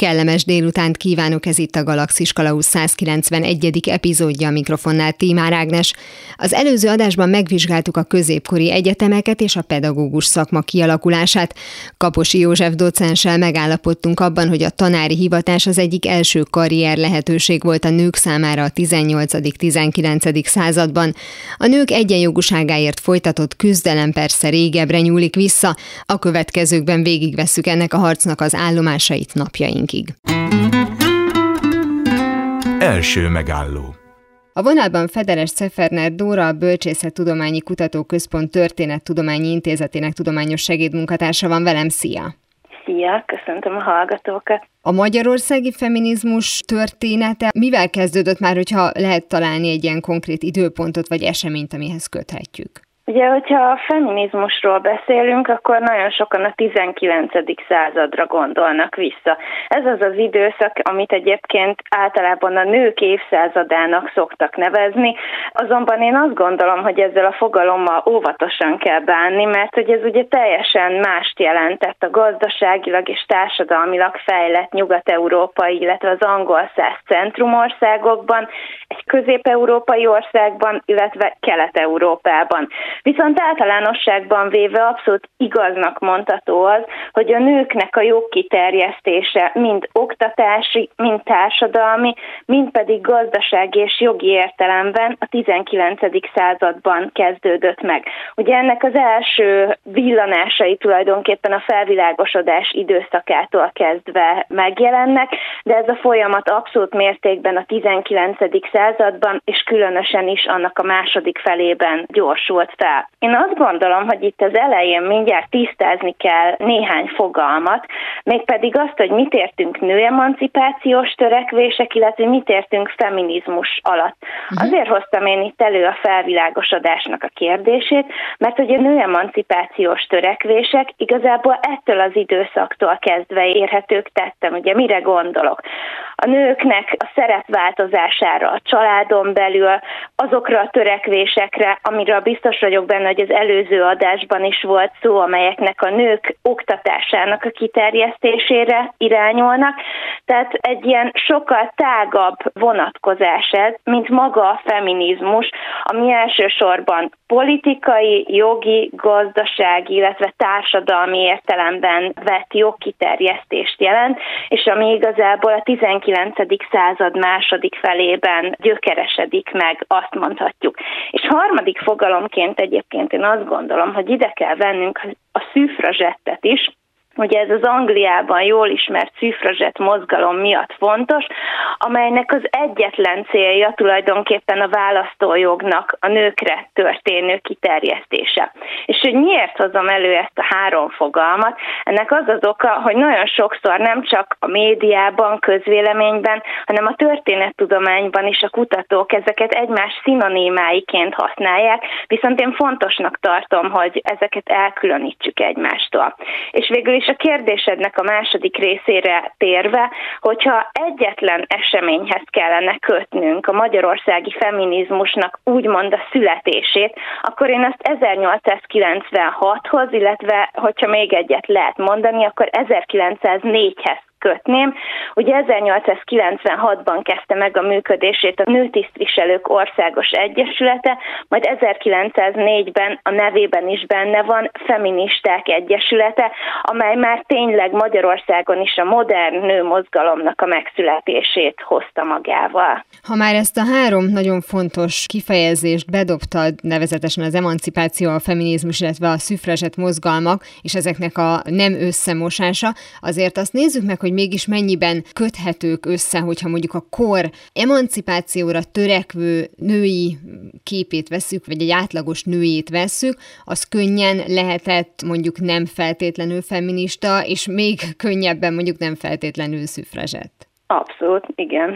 Kellemes délutánt kívánok, ez itt a Galaxis Kalausz 191. epizódja a mikrofonnál Tímár Ágnes. Az előző adásban megvizsgáltuk a középkori egyetemeket és a pedagógus szakma kialakulását. Kaposi József docenssel megállapodtunk abban, hogy a tanári hivatás az egyik első karrier lehetőség volt a nők számára a 18.-19. században. A nők egyenjogúságáért folytatott küzdelem persze régebbre nyúlik vissza, a következőkben végigvesszük ennek a harcnak az állomásait napjaink napjainkig. Első megálló a vonalban Federes Ceferner Dóra, a Bölcsészettudományi Kutatóközpont Történettudományi Intézetének tudományos segédmunkatársa van velem. Szia! Szia, köszöntöm a hallgatókat! A magyarországi feminizmus története mivel kezdődött már, hogyha lehet találni egy ilyen konkrét időpontot vagy eseményt, amihez köthetjük? Ugye, hogyha a feminizmusról beszélünk, akkor nagyon sokan a 19. századra gondolnak vissza. Ez az az időszak, amit egyébként általában a nők évszázadának szoktak nevezni, azonban én azt gondolom, hogy ezzel a fogalommal óvatosan kell bánni, mert hogy ez ugye teljesen mást jelentett a gazdaságilag és társadalmilag fejlett nyugat-európai, illetve az angol száz centrumországokban, egy közép-európai országban, illetve kelet-európában. Viszont általánosságban véve abszolút igaznak mondható az, hogy a nőknek a jogkiterjesztése mind oktatási, mind társadalmi, mind pedig gazdasági és jogi értelemben a 19. században kezdődött meg. Ugye ennek az első villanásai tulajdonképpen a felvilágosodás időszakától kezdve megjelennek, de ez a folyamat abszolút mértékben a 19. században, és különösen is annak a második felében gyorsult fel fel. Én azt gondolom, hogy itt az elején mindjárt tisztázni kell néhány fogalmat, mégpedig azt, hogy mit értünk nőemancipációs törekvések, illetve mit értünk feminizmus alatt. Uh-huh. Azért hoztam én itt elő a felvilágosodásnak a kérdését, mert hogy a nőemancipációs törekvések igazából ettől az időszaktól kezdve érhetők tettem. Ugye mire gondolok? A nőknek a szerepváltozására a családon belül, azokra a törekvésekre, amiről biztos vagyok benne, hogy az előző adásban is volt szó, amelyeknek a nők oktatásának a kiterjesztésére irányulnak. Tehát egy ilyen sokkal tágabb vonatkozás ez, mint maga a feminizmus, ami elsősorban politikai, jogi, gazdasági, illetve társadalmi értelemben vett jogkiterjesztést jelent, és ami igazából a 19. század második felében gyökeresedik meg, azt mondhatjuk. És harmadik fogalomként egyébként én azt gondolom, hogy ide kell vennünk a szűfrazsettet is, Ugye ez az Angliában jól ismert szűfrazsett mozgalom miatt fontos, amelynek az egyetlen célja tulajdonképpen a választójognak a nőkre történő kiterjesztése. És hogy miért hozom elő ezt a három fogalmat? Ennek az az oka, hogy nagyon sokszor nem csak a médiában, közvéleményben, hanem a történettudományban is a kutatók ezeket egymás szinonimáiként használják, viszont én fontosnak tartom, hogy ezeket elkülönítsük egymástól. És végül is a kérdésednek a második részére térve, hogyha egyetlen eseményhez kellene kötnünk a magyarországi feminizmusnak úgymond a születését, akkor én azt 1896-hoz, illetve hogyha még egyet lehet mondani, akkor 1904-hez kötném. Ugye 1896-ban kezdte meg a működését a Nőtisztviselők Országos Egyesülete, majd 1904-ben a nevében is benne van Feministák Egyesülete, amely már tényleg Magyarországon is a modern nőmozgalomnak a megszületését hozta magával. Ha már ezt a három nagyon fontos kifejezést bedobtad, nevezetesen az emancipáció, a feminizmus, illetve a szüfrezset mozgalmak, és ezeknek a nem összemosása, azért azt nézzük meg, hogy hogy mégis mennyiben köthetők össze, hogyha mondjuk a kor emancipációra törekvő női képét veszük, vagy egy átlagos nőjét veszük, az könnyen lehetett mondjuk nem feltétlenül feminista, és még könnyebben mondjuk nem feltétlenül szüfrezsett. Abszolút, igen.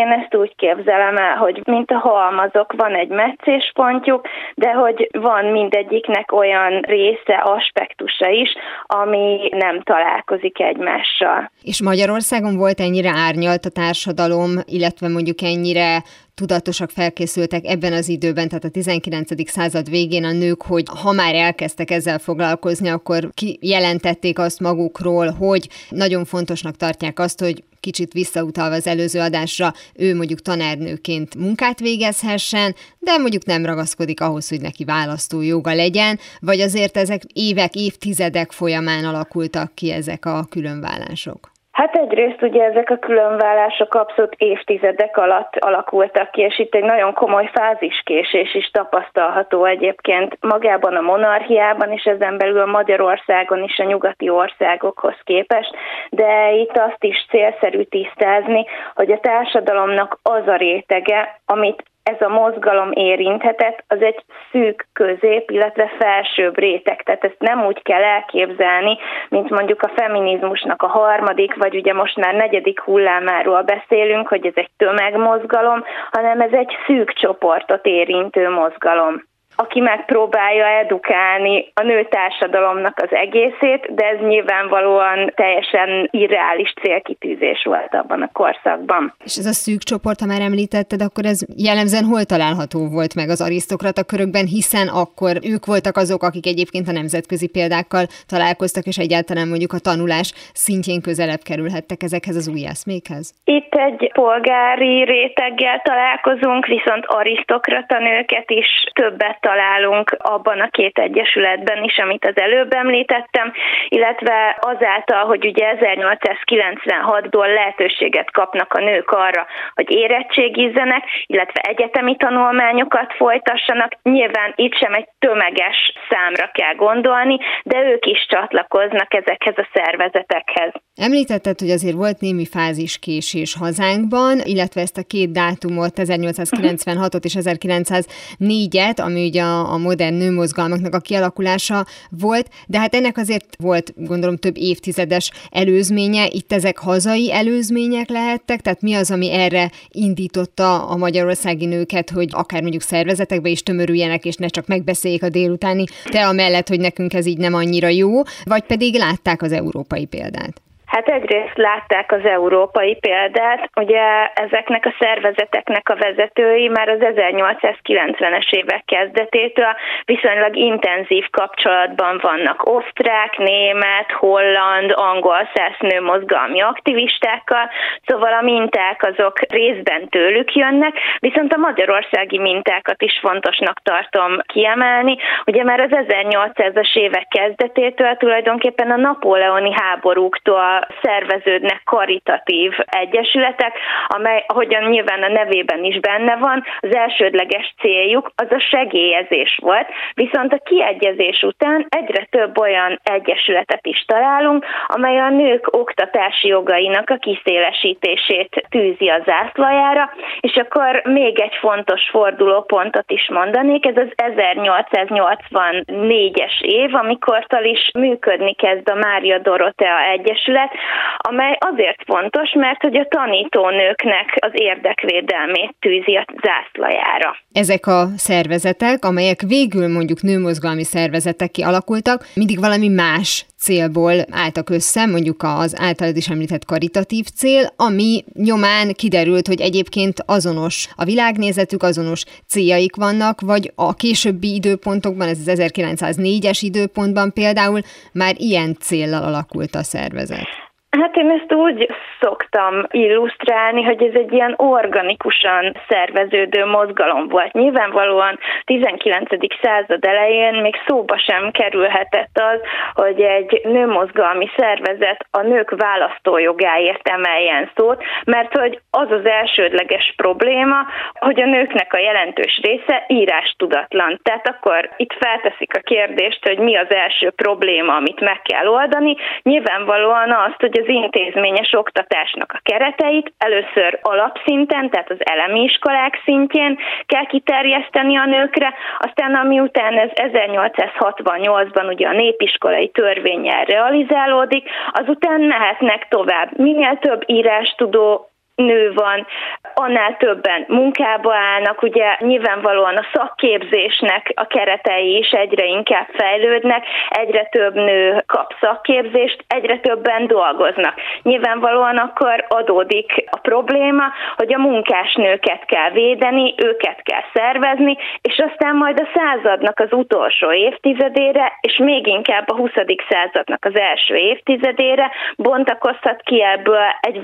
Én ezt úgy képzelem el, hogy mint a halmazok, van egy meccéspontjuk, de hogy van mindegyiknek olyan része, aspektusa is, ami nem találkozik egymással. És Magyarországon volt ennyire árnyalt a társadalom, illetve mondjuk ennyire tudatosak felkészültek ebben az időben, tehát a 19. század végén a nők, hogy ha már elkezdtek ezzel foglalkozni, akkor kijelentették azt magukról, hogy nagyon fontosnak tartják azt, hogy kicsit visszautalva az előző adásra, ő mondjuk tanárnőként munkát végezhessen, de mondjuk nem ragaszkodik ahhoz, hogy neki választójoga legyen, vagy azért ezek évek, évtizedek folyamán alakultak ki ezek a különvállások? Hát egyrészt ugye ezek a különvállások abszolút évtizedek alatt alakultak ki, és itt egy nagyon komoly fáziskésés is tapasztalható egyébként magában a monarchiában, és ezen belül Magyarországon is a nyugati országokhoz képest, de itt azt is célszerű tisztázni, hogy a társadalomnak az a rétege, amit ez a mozgalom érinthetett, az egy szűk közép, illetve felsőbb réteg. Tehát ezt nem úgy kell elképzelni, mint mondjuk a feminizmusnak a harmadik, vagy ugye most már negyedik hullámáról beszélünk, hogy ez egy tömegmozgalom, hanem ez egy szűk csoportot érintő mozgalom aki megpróbálja edukálni a nő társadalomnak az egészét, de ez nyilvánvalóan teljesen irreális célkitűzés volt abban a korszakban. És ez a szűk csoport, ha már említetted, akkor ez jellemzően hol található volt meg az arisztokrata körökben, hiszen akkor ők voltak azok, akik egyébként a nemzetközi példákkal találkoztak, és egyáltalán mondjuk a tanulás szintjén közelebb kerülhettek ezekhez az új eszmékhez? Itt egy polgári réteggel találkozunk, viszont arisztokrata nőket is többet találunk abban a két egyesületben is, amit az előbb említettem, illetve azáltal, hogy ugye 1896-ból lehetőséget kapnak a nők arra, hogy érettségizzenek, illetve egyetemi tanulmányokat folytassanak. Nyilván itt sem egy tömeges számra kell gondolni, de ők is csatlakoznak ezekhez a szervezetekhez. Említetted, hogy azért volt némi fáziskésés hazánkban, illetve ezt a két dátumot, 1896-ot és 1904-et, ami ugye a, a modern nőmozgalmaknak a kialakulása volt, de hát ennek azért volt, gondolom, több évtizedes előzménye. Itt ezek hazai előzmények lehettek, tehát mi az, ami erre indította a magyarországi nőket, hogy akár mondjuk szervezetekbe is tömörüljenek, és ne csak megbeszéljék a délutáni te amellett, hogy nekünk ez így nem annyira jó, vagy pedig látták az európai példát? Hát egyrészt látták az európai példát, ugye ezeknek a szervezeteknek a vezetői már az 1890-es évek kezdetétől viszonylag intenzív kapcsolatban vannak osztrák, német, holland, angol száz mozgalmi aktivistákkal, szóval a minták azok részben tőlük jönnek, viszont a magyarországi mintákat is fontosnak tartom kiemelni. Ugye már az 1800-as évek kezdetétől tulajdonképpen a napóleoni háborúktól szerveződnek karitatív egyesületek, amely, ahogyan nyilván a nevében is benne van, az elsődleges céljuk az a segélyezés volt, viszont a kiegyezés után egyre több olyan egyesületet is találunk, amely a nők oktatási jogainak a kiszélesítését tűzi a zászlajára, és akkor még egy fontos fordulópontot is mondanék, ez az 1884-es év, amikortal is működni kezd a Mária Dorotea Egyesület, amely azért fontos, mert hogy a tanítónőknek az érdekvédelmét tűzi a zászlajára. Ezek a szervezetek, amelyek végül mondjuk nőmozgalmi szervezetek kialakultak, mindig valami más célból álltak össze, mondjuk az általad is említett karitatív cél, ami nyomán kiderült, hogy egyébként azonos a világnézetük, azonos céljaik vannak, vagy a későbbi időpontokban, ez az 1904-es időpontban például már ilyen céllal alakult a szervezet. Hát én ezt úgy szoktam illusztrálni, hogy ez egy ilyen organikusan szerveződő mozgalom volt. Nyilvánvalóan 19. század elején még szóba sem kerülhetett az, hogy egy nőmozgalmi szervezet a nők választójogáért emeljen szót, mert hogy az az elsődleges probléma, hogy a nőknek a jelentős része írás tudatlan. Tehát akkor itt felteszik a kérdést, hogy mi az első probléma, amit meg kell oldani. Nyilvánvalóan azt, hogy az intézményes oktatásnak a kereteit először alapszinten, tehát az elemi iskolák szintjén kell kiterjeszteni a nőkre, aztán ami után ez 1868-ban ugye a népiskolai törvényel realizálódik, azután mehetnek tovább. Minél több írás tudó nő van, annál többen munkába állnak, ugye nyilvánvalóan a szakképzésnek a keretei is egyre inkább fejlődnek, egyre több nő kap szakképzést, egyre többen dolgoznak. Nyilvánvalóan akkor adódik a probléma, hogy a munkásnőket kell védeni, őket kell szervezni, és aztán majd a századnak az utolsó évtizedére, és még inkább a 20. századnak az első évtizedére bontakozhat ki ebből egy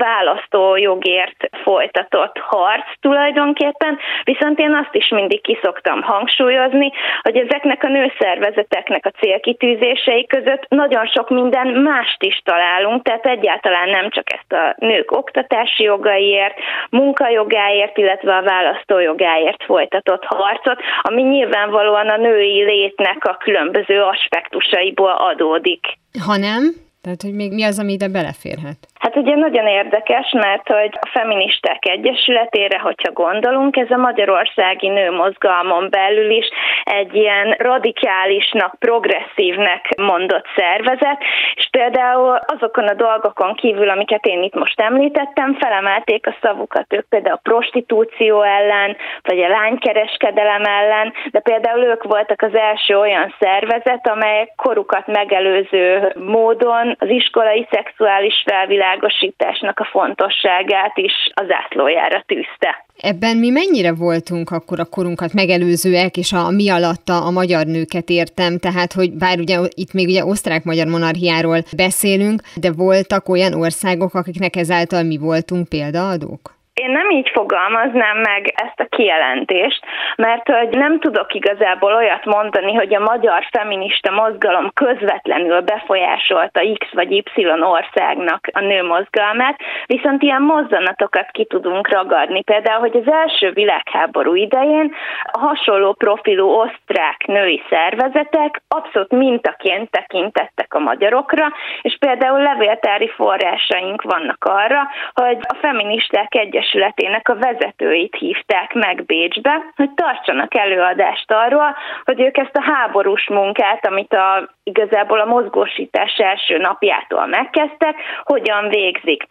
választójogért folytatott harc tulajdonképpen, viszont én azt is mindig kiszoktam hangsúlyozni, hogy ezeknek a nőszervezeteknek a célkitűzései között nagyon sok minden mást is találunk, tehát egyáltalán nem csak ezt a nők oktatási jogaiért, munkajogáért, illetve a választójogáért folytatott harcot, ami nyilvánvalóan a női létnek a különböző aspektusaiból adódik. Ha nem, tehát, hogy még mi az, ami ide beleférhet? Hát ugye nagyon érdekes, mert hogy a Feministák Egyesületére, hogyha gondolunk, ez a Magyarországi Nőmozgalmon belül is egy ilyen radikálisnak, progresszívnek mondott szervezet, és például azokon a dolgokon kívül, amiket én itt most említettem, felemelték a szavukat ők például a prostitúció ellen, vagy a lánykereskedelem ellen, de például ők voltak az első olyan szervezet, amely korukat megelőző módon az iskolai szexuális felvilágosítás világosításnak a fontosságát is az átlójára tűzte. Ebben mi mennyire voltunk akkor a korunkat megelőzőek, és a mi alatta a magyar nőket értem, tehát hogy bár ugye itt még ugye osztrák-magyar monarchiáról beszélünk, de voltak olyan országok, akiknek ezáltal mi voltunk példaadók? Én nem így fogalmaznám meg ezt a kijelentést, mert hogy nem tudok igazából olyat mondani, hogy a magyar feminista mozgalom közvetlenül befolyásolta X vagy Y országnak a nőmozgalmát, viszont ilyen mozzanatokat ki tudunk ragadni. Például, hogy az első világháború idején a hasonló profilú osztrák női szervezetek abszolút mintaként tekintettek a magyarokra, és például levéltári forrásaink vannak arra, hogy a feministák egy Egyesületének a vezetőit hívták meg Bécsbe, hogy tartsanak előadást arról, hogy ők ezt a háborús munkát, amit a, igazából a mozgósítás első napjától megkezdtek, hogyan végzik.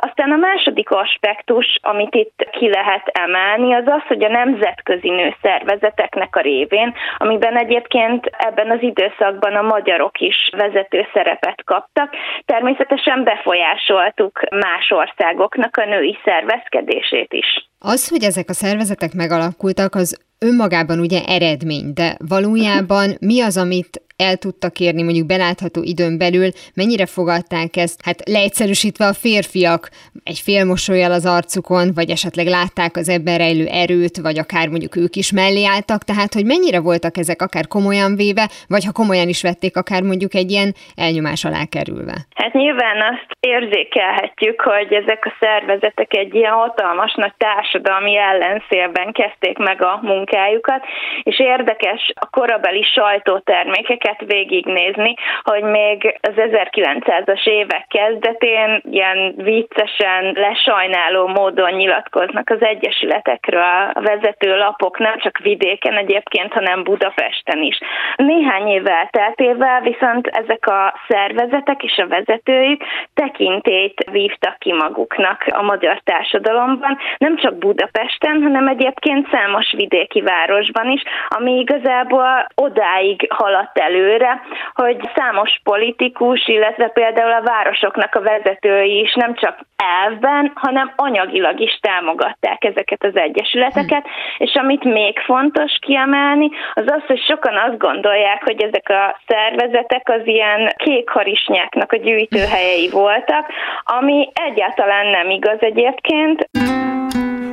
Aztán a második aspektus, amit itt ki lehet emelni, az az, hogy a nemzetközi nőszervezeteknek a révén, amiben egyébként ebben az időszakban a magyarok is vezető szerepet kaptak, természetesen befolyásoltuk más országoknak a női szervezkedését, is. Az, hogy ezek a szervezetek megalakultak, az önmagában ugye eredmény, de valójában mi az, amit el tudtak érni mondjuk belátható időn belül, mennyire fogadták ezt, hát leegyszerűsítve a férfiak egy félmosolyjal az arcukon, vagy esetleg látták az ebben rejlő erőt, vagy akár mondjuk ők is mellé álltak, tehát hogy mennyire voltak ezek akár komolyan véve, vagy ha komolyan is vették, akár mondjuk egy ilyen elnyomás alá kerülve. Hát nyilván azt érzékelhetjük, hogy ezek a szervezetek egy ilyen hatalmas nagy társadalmi ellenszélben kezdték meg a munkájukat, és érdekes a korabeli sajtótermékeket végignézni, hogy még az 1900-as évek kezdetén ilyen viccesen, lesajnáló módon nyilatkoznak az egyesületekről a vezető lapok, nem csak vidéken egyébként, hanem Budapesten is. Néhány év elteltével viszont ezek a szervezetek és a vezetőik tekintét vívtak ki maguknak a magyar társadalomban, nem csak Budapesten, hanem egyébként számos vidéki városban is, ami igazából odáig haladt elő előre, hogy számos politikus, illetve például a városoknak a vezetői is nem csak elvben, hanem anyagilag is támogatták ezeket az egyesületeket, és amit még fontos kiemelni, az az, hogy sokan azt gondolják, hogy ezek a szervezetek az ilyen kékharisnyáknak a gyűjtőhelyei voltak, ami egyáltalán nem igaz egyébként.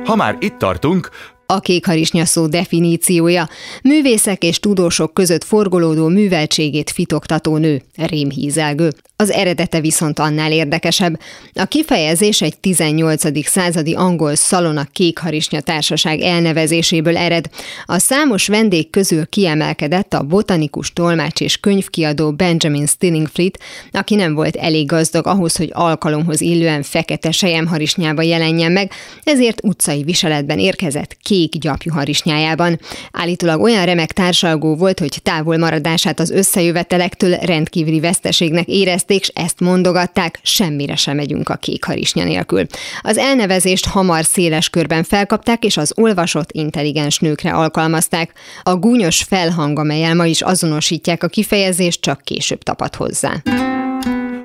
Ha már itt tartunk, a kékharisnya szó definíciója. Művészek és tudósok között forgolódó műveltségét fitoktató nő, rémhízelgő. Az eredete viszont annál érdekesebb. A kifejezés egy 18. századi angol szalona kékharisnya társaság elnevezéséből ered. A számos vendég közül kiemelkedett a botanikus tolmács és könyvkiadó Benjamin Stillingfleet, aki nem volt elég gazdag ahhoz, hogy alkalomhoz illően fekete sejemharisnyába jelenjen meg, ezért utcai viseletben érkezett kék kék gyapjú harisnyájában. Állítólag olyan remek társalgó volt, hogy távol maradását az összejövetelektől rendkívüli veszteségnek érezték, és ezt mondogatták, semmire sem megyünk a kék harisnya nélkül. Az elnevezést hamar széles körben felkapták, és az olvasott intelligens nőkre alkalmazták. A gúnyos felhang, amelyel ma is azonosítják a kifejezést, csak később tapad hozzá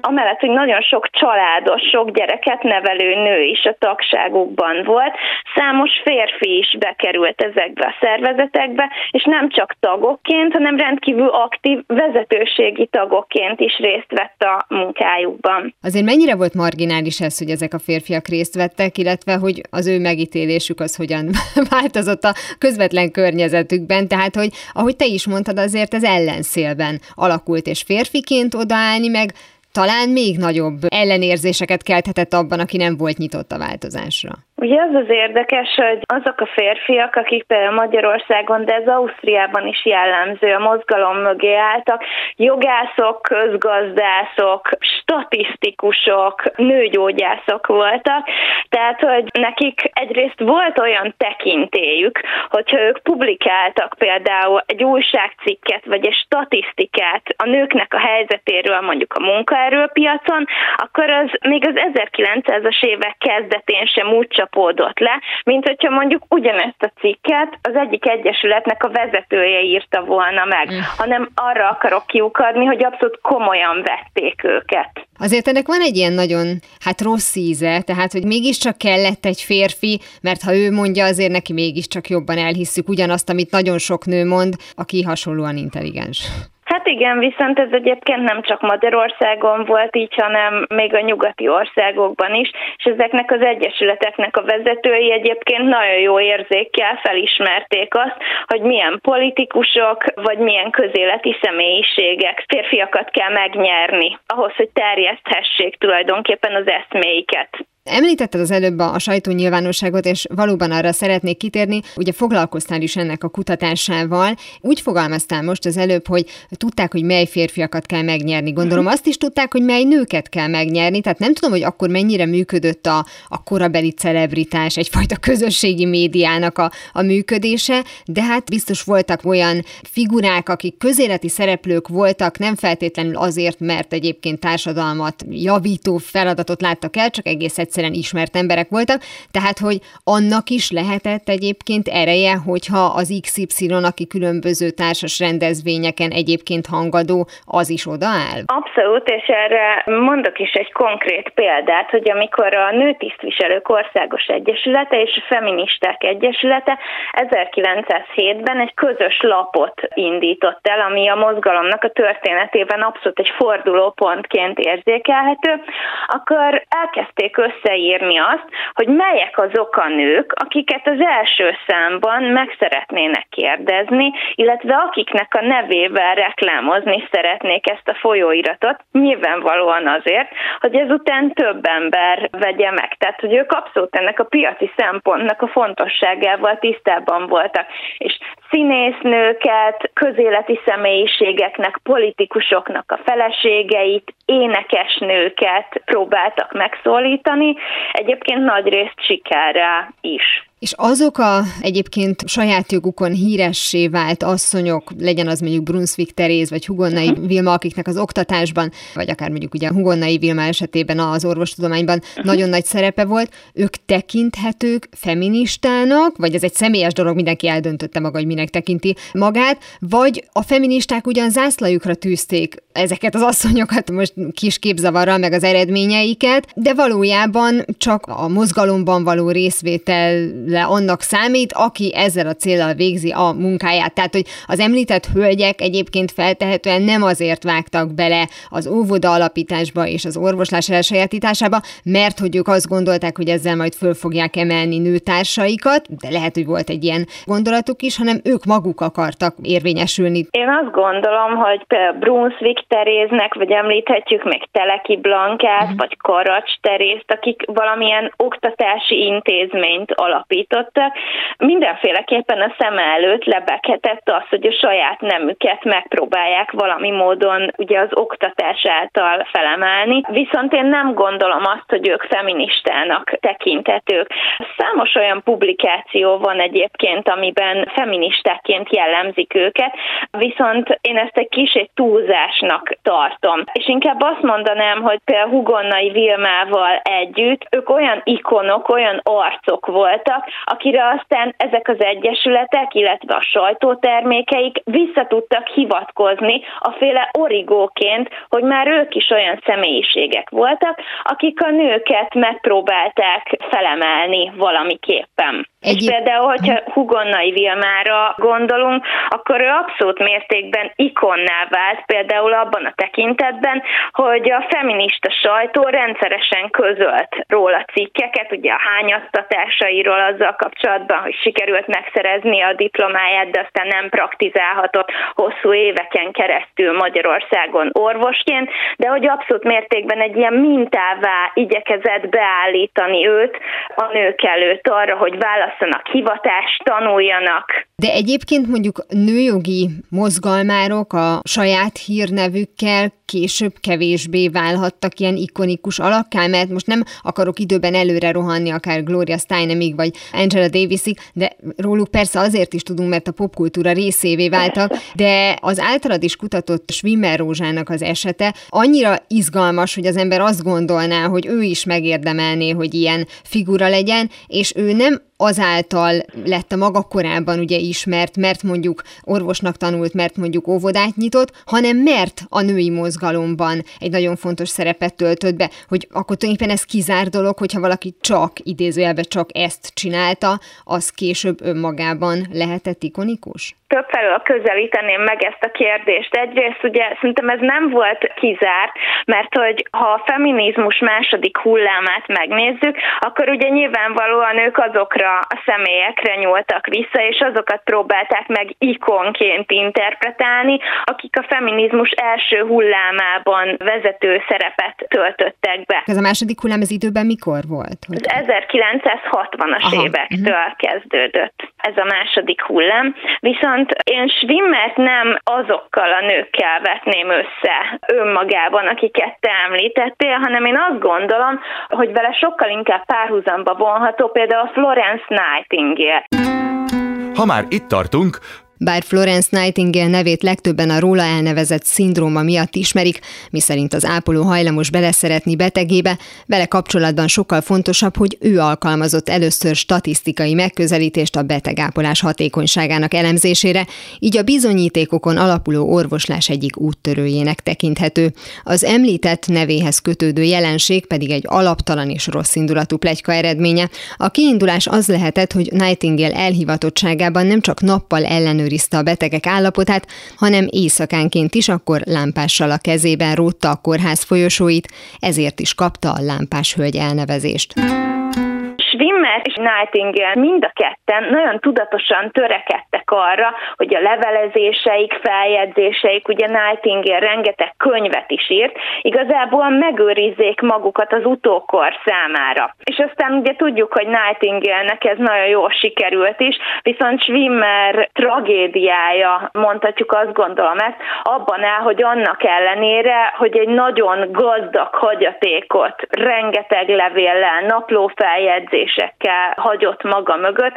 amellett, hogy nagyon sok családos, sok gyereket nevelő nő is a tagságukban volt, számos férfi is bekerült ezekbe a szervezetekbe, és nem csak tagokként, hanem rendkívül aktív vezetőségi tagokként is részt vett a munkájukban. Azért mennyire volt marginális ez, hogy ezek a férfiak részt vettek, illetve hogy az ő megítélésük az hogyan változott a közvetlen környezetükben, tehát hogy ahogy te is mondtad, azért ez ellenszélben alakult, és férfiként odaállni, meg talán még nagyobb ellenérzéseket kelthetett abban, aki nem volt nyitott a változásra. Ugye az az érdekes, hogy azok a férfiak, akik például Magyarországon, de ez Ausztriában is jellemző, a mozgalom mögé álltak, jogászok, közgazdászok, statisztikusok, nőgyógyászok voltak, tehát, hogy nekik egyrészt volt olyan tekintélyük, hogyha ők publikáltak például egy újságcikket, vagy egy statisztikát a nőknek a helyzetéről mondjuk a munkaerőpiacon, akkor az még az 1900-as évek kezdetén sem úgy csapódott le, mint hogyha mondjuk ugyanezt a cikket az egyik egyesületnek a vezetője írta volna meg, mm. hanem arra akarok kiukadni, hogy abszolút komolyan vették őket. Azért ennek van egy ilyen nagyon, hát rossz íze, tehát, hogy mégiscsak kellett egy férfi, mert ha ő mondja, azért neki mégiscsak jobban elhisszük ugyanazt, amit nagyon sok nő mond, aki hasonlóan intelligens. Igen, viszont ez egyébként nem csak Magyarországon volt így, hanem még a nyugati országokban is, és ezeknek az egyesületeknek a vezetői egyébként nagyon jó érzékkel felismerték azt, hogy milyen politikusok vagy milyen közéleti személyiségek férfiakat kell megnyerni ahhoz, hogy terjeszthessék tulajdonképpen az eszméiket. Említetted az előbb a sajtónyilvánosságot, és valóban arra szeretnék kitérni, ugye foglalkoztál is ennek a kutatásával. Úgy fogalmaztál most az előbb, hogy tudták, hogy mely férfiakat kell megnyerni. Gondolom azt is tudták, hogy mely nőket kell megnyerni, tehát nem tudom, hogy akkor mennyire működött a, a korabeli celebritás, egyfajta közösségi médiának a, a működése, de hát biztos voltak olyan figurák, akik közéleti szereplők voltak, nem feltétlenül azért, mert egyébként társadalmat javító feladatot láttak el, csak egész egyszerűen ismert emberek voltak, tehát hogy annak is lehetett egyébként ereje, hogyha az XY, aki különböző társas rendezvényeken egyébként hangadó, az is odaáll? Abszolút, és erre mondok is egy konkrét példát, hogy amikor a Nőtisztviselők Országos Egyesülete és a Feministák Egyesülete 1907-ben egy közös lapot indított el, ami a mozgalomnak a történetében abszolút egy fordulópontként érzékelhető, akkor elkezdték összeírni azt, hogy melyek azok a nők, akiket az első számban meg szeretnének kérdezni, illetve akiknek a nevével reklámozni szeretnék ezt a folyóiratot, nyilvánvalóan azért, hogy ezután több ember vegye meg. Tehát, hogy ők abszolút ennek a piaci szempontnak a fontosságával tisztában voltak. És színésznőket, közéleti személyiségeknek, politikusoknak a feleségeit, énekesnőket próbáltak megszólítani, egyébként nagy részt sikerrel is. És azok a egyébként saját jogukon híressé vált asszonyok, legyen az mondjuk Brunswick Teréz, vagy Hugonnai uh-huh. Vilma, akiknek az oktatásban, vagy akár mondjuk ugye Hugonnai Vilma esetében az orvostudományban uh-huh. nagyon nagy szerepe volt, ők tekinthetők feministának, vagy ez egy személyes dolog, mindenki eldöntötte maga, hogy minek tekinti magát, vagy a feministák ugyan zászlajukra tűzték ezeket az asszonyokat, most kis képzavarral, meg az eredményeiket, de valójában csak a mozgalomban való részvétel le annak számít, aki ezzel a célral végzi a munkáját. Tehát, hogy az említett hölgyek egyébként feltehetően nem azért vágtak bele az óvoda alapításba és az orvoslás elsajátításába, mert hogy ők azt gondolták, hogy ezzel majd föl fogják emelni nőtársaikat, de lehet, hogy volt egy ilyen gondolatuk is, hanem ők maguk akartak érvényesülni. Én azt gondolom, hogy például Brunswick Teréznek, vagy említhetjük még Teleki Blankát, uh-huh. vagy Karacs Terézt, akik valamilyen oktatási intézményt alapítottak, állítottak, mindenféleképpen a szem előtt lebeghetett az, hogy a saját nemüket megpróbálják valami módon ugye az oktatás által felemelni. Viszont én nem gondolom azt, hogy ők feministának tekintetők. Számos olyan publikáció van egyébként, amiben feministáként jellemzik őket, viszont én ezt egy kicsit túlzásnak tartom. És inkább azt mondanám, hogy például Hugonnai Vilmával együtt ők olyan ikonok, olyan arcok voltak, akire aztán ezek az egyesületek, illetve a sajtótermékeik vissza tudtak hivatkozni a féle origóként, hogy már ők is olyan személyiségek voltak, akik a nőket megpróbálták felemelni valamiképpen. Egy... És például, hogyha Hugonnai Vilmára gondolunk, akkor ő abszolút mértékben ikonná vált, például abban a tekintetben, hogy a feminista sajtó rendszeresen közölt róla cikkeket, ugye a hányattatásairól azzal kapcsolatban, hogy sikerült megszerezni a diplomáját, de aztán nem praktizálhatott hosszú éveken keresztül Magyarországon orvosként, de hogy abszolút mértékben egy ilyen mintává igyekezett beállítani őt a nők előtt arra, hogy válasszanak hivatást, tanuljanak. De egyébként mondjuk nőjogi mozgalmárok a saját hírnevükkel később kevésbé válhattak ilyen ikonikus alakká, mert most nem akarok időben előre rohanni akár Gloria Steinemig vagy Angela Davisig, de róluk persze azért is tudunk, mert a popkultúra részévé váltak, de az általad is kutatott Schwimmer Rózsának az esete annyira izgalmas, hogy az ember azt gondolná, hogy ő is megérdemelné, hogy ilyen figura legyen, és ő nem azáltal lett a maga korában ugye ismert, mert mondjuk orvosnak tanult, mert mondjuk óvodát nyitott, hanem mert a női mozgalomban egy nagyon fontos szerepet töltött be, hogy akkor tulajdonképpen ez kizár dolog, hogyha valaki csak, idézőjelben csak ezt csinálta, az később önmagában lehetett ikonikus? több felől közelíteném meg ezt a kérdést. Egyrészt ugye szerintem ez nem volt kizárt, mert hogy ha a feminizmus második hullámát megnézzük, akkor ugye nyilvánvalóan ők azokra a személyekre nyúltak vissza, és azokat próbálták meg ikonként interpretálni, akik a feminizmus első hullámában vezető szerepet töltöttek be. Ez a második hullám az időben mikor volt? Hogy... Az 1960-as Aha. évektől uh-huh. kezdődött ez a második hullám, viszont viszont én Schwimmert nem azokkal a nőkkel vetném össze önmagában, akiket te említettél, hanem én azt gondolom, hogy vele sokkal inkább párhuzamba vonható például a Florence Nightingale. Ha már itt tartunk, bár Florence Nightingale nevét legtöbben a róla elnevezett szindróma miatt ismerik, miszerint az ápoló hajlamos beleszeretni betegébe, vele kapcsolatban sokkal fontosabb, hogy ő alkalmazott először statisztikai megközelítést a betegápolás hatékonyságának elemzésére, így a bizonyítékokon alapuló orvoslás egyik úttörőjének tekinthető. Az említett nevéhez kötődő jelenség pedig egy alaptalan és rossz indulatú plegyka eredménye. A kiindulás az lehetett, hogy Nightingale elhivatottságában nem csak nappal ellenőri ellenőrizte a betegek állapotát, hanem éjszakánként is akkor lámpással a kezében rótta a kórház folyosóit, ezért is kapta a lámpás hölgy elnevezést. Schwimmer és Nightingale mind a ketten nagyon tudatosan törekedtek arra, hogy a levelezéseik, feljegyzéseik, ugye Nightingale rengeteg könyvet is írt, igazából megőrizzék magukat az utókor számára. És aztán ugye tudjuk, hogy Nightingale-nek ez nagyon jól sikerült is, viszont Schwimmer tragédiája, mondhatjuk azt gondolom ezt, abban áll, hogy annak ellenére, hogy egy nagyon gazdag hagyatékot, rengeteg levéllel, naplófeljegyzés, kérdésekkel hagyott maga mögött.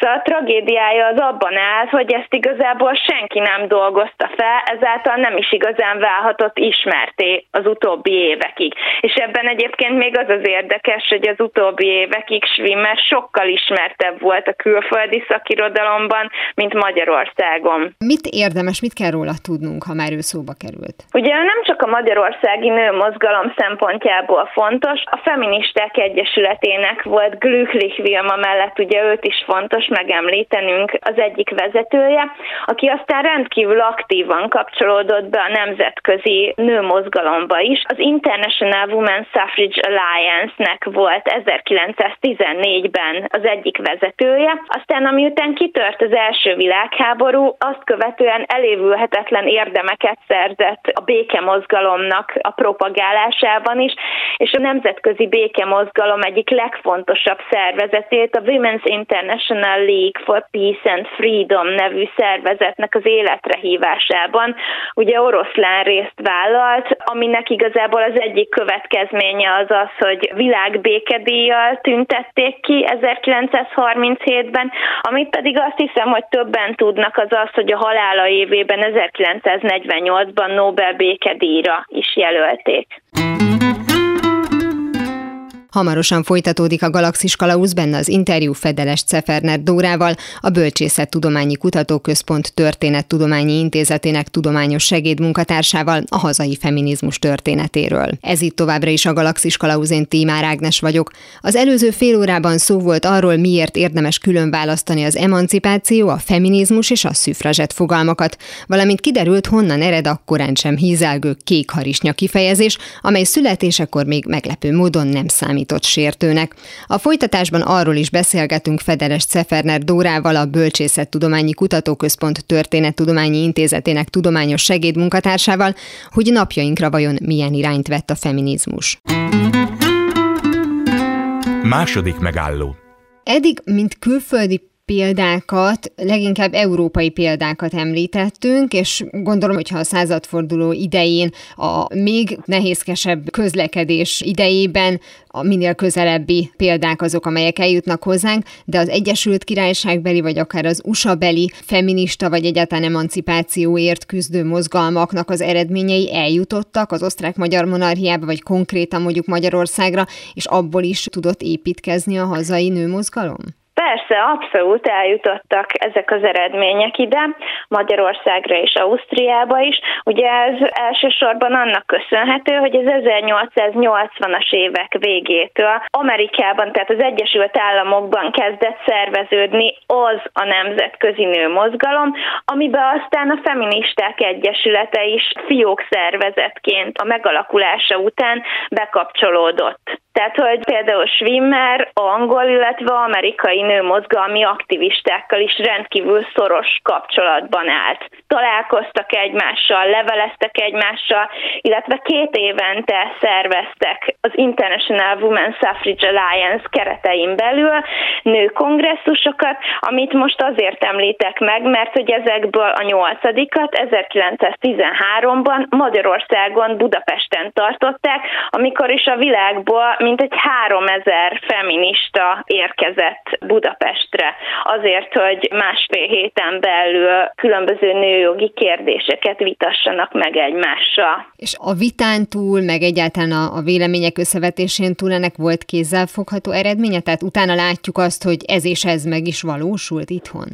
Szóval a tragédiája az abban áll, hogy ezt igazából senki nem dolgozta fel, ezáltal nem is igazán válhatott ismerté az utóbbi évekig. És ebben egyébként még az az érdekes, hogy az utóbbi évekig Schwimmer sokkal ismertebb volt a külföldi szakirodalomban, mint Magyarországon. Mit érdemes, mit kell róla tudnunk, ha már ő szóba került? Ugye nem csak a magyarországi nőmozgalom szempontjából fontos, a Feministák Egyesületének volt Glücklich Vilma mellett ugye őt is fontos megemlítenünk az egyik vezetője, aki aztán rendkívül aktívan kapcsolódott be a nemzetközi nőmozgalomba is. Az International Women Suffrage Alliance-nek volt 1914-ben az egyik vezetője, aztán amiután kitört az első világháború, azt követően elévülhetetlen érdemeket szerzett a békemozgalomnak a propagálásában is, és a nemzetközi békemozgalom egyik legfontosabb legfontosabb szervezetét, a Women's International League for Peace and Freedom nevű szervezetnek az életre hívásában. Ugye oroszlán részt vállalt, aminek igazából az egyik következménye az az, hogy világbékedíjjal tüntették ki 1937-ben, amit pedig azt hiszem, hogy többen tudnak, az az, hogy a halála évében 1948-ban Nobel békedíjra is jelölték. Hamarosan folytatódik a Galaxis Kalausz benne az interjú Fedeles Ceferner Dórával, a Bölcsészettudományi Kutatóközpont Történettudományi Intézetének tudományos segédmunkatársával a hazai feminizmus történetéről. Ez itt továbbra is a Galaxis Kalausz, én Tímár Ágnes vagyok. Az előző fél órában szó volt arról, miért érdemes külön választani az emancipáció, a feminizmus és a szüfrazset fogalmakat, valamint kiderült, honnan ered a korán sem hízelgő kékharisnya kifejezés, amely születésekor még meglepő módon nem számít számított sértőnek. A folytatásban arról is beszélgetünk Fedeles Ceferner Dórával, a Bölcsészettudományi Kutatóközpont Történettudományi Intézetének tudományos segédmunkatársával, hogy napjainkra vajon milyen irányt vett a feminizmus. Második megálló. Eddig, mint külföldi példákat, leginkább európai példákat említettünk, és gondolom, hogyha a századforduló idején, a még nehézkesebb közlekedés idejében a minél közelebbi példák azok, amelyek eljutnak hozzánk, de az Egyesült Királyságbeli, vagy akár az USA-beli feminista, vagy egyáltalán emancipációért küzdő mozgalmaknak az eredményei eljutottak az osztrák-magyar monarchiába, vagy konkrétan mondjuk Magyarországra, és abból is tudott építkezni a hazai nőmozgalom? Persze, abszolút eljutottak ezek az eredmények ide, Magyarországra és Ausztriába is. Ugye ez elsősorban annak köszönhető, hogy az 1880-as évek végétől Amerikában, tehát az Egyesült Államokban kezdett szerveződni az a nemzetközi nőmozgalom, amiben aztán a feministák egyesülete is fiók szervezetként a megalakulása után bekapcsolódott. Tehát, hogy például Schwimmer angol, illetve amerikai nőmozgalmi aktivistákkal is rendkívül szoros kapcsolatban állt. Találkoztak egymással, leveleztek egymással, illetve két évente szerveztek az International Women Suffrage Alliance keretein belül nőkongresszusokat, amit most azért említek meg, mert hogy ezekből a nyolcadikat 1913-ban Magyarországon, Budapesten tartották, amikor is a világból mintegy 3000 feminista érkezett Budapestre azért, hogy másfél héten belül különböző nőjogi kérdéseket vitassanak meg egymással. És a vitán túl, meg egyáltalán a, a vélemények összevetésén túl ennek volt kézzelfogható eredménye? Tehát utána látjuk azt, hogy ez és ez meg is valósult itthon?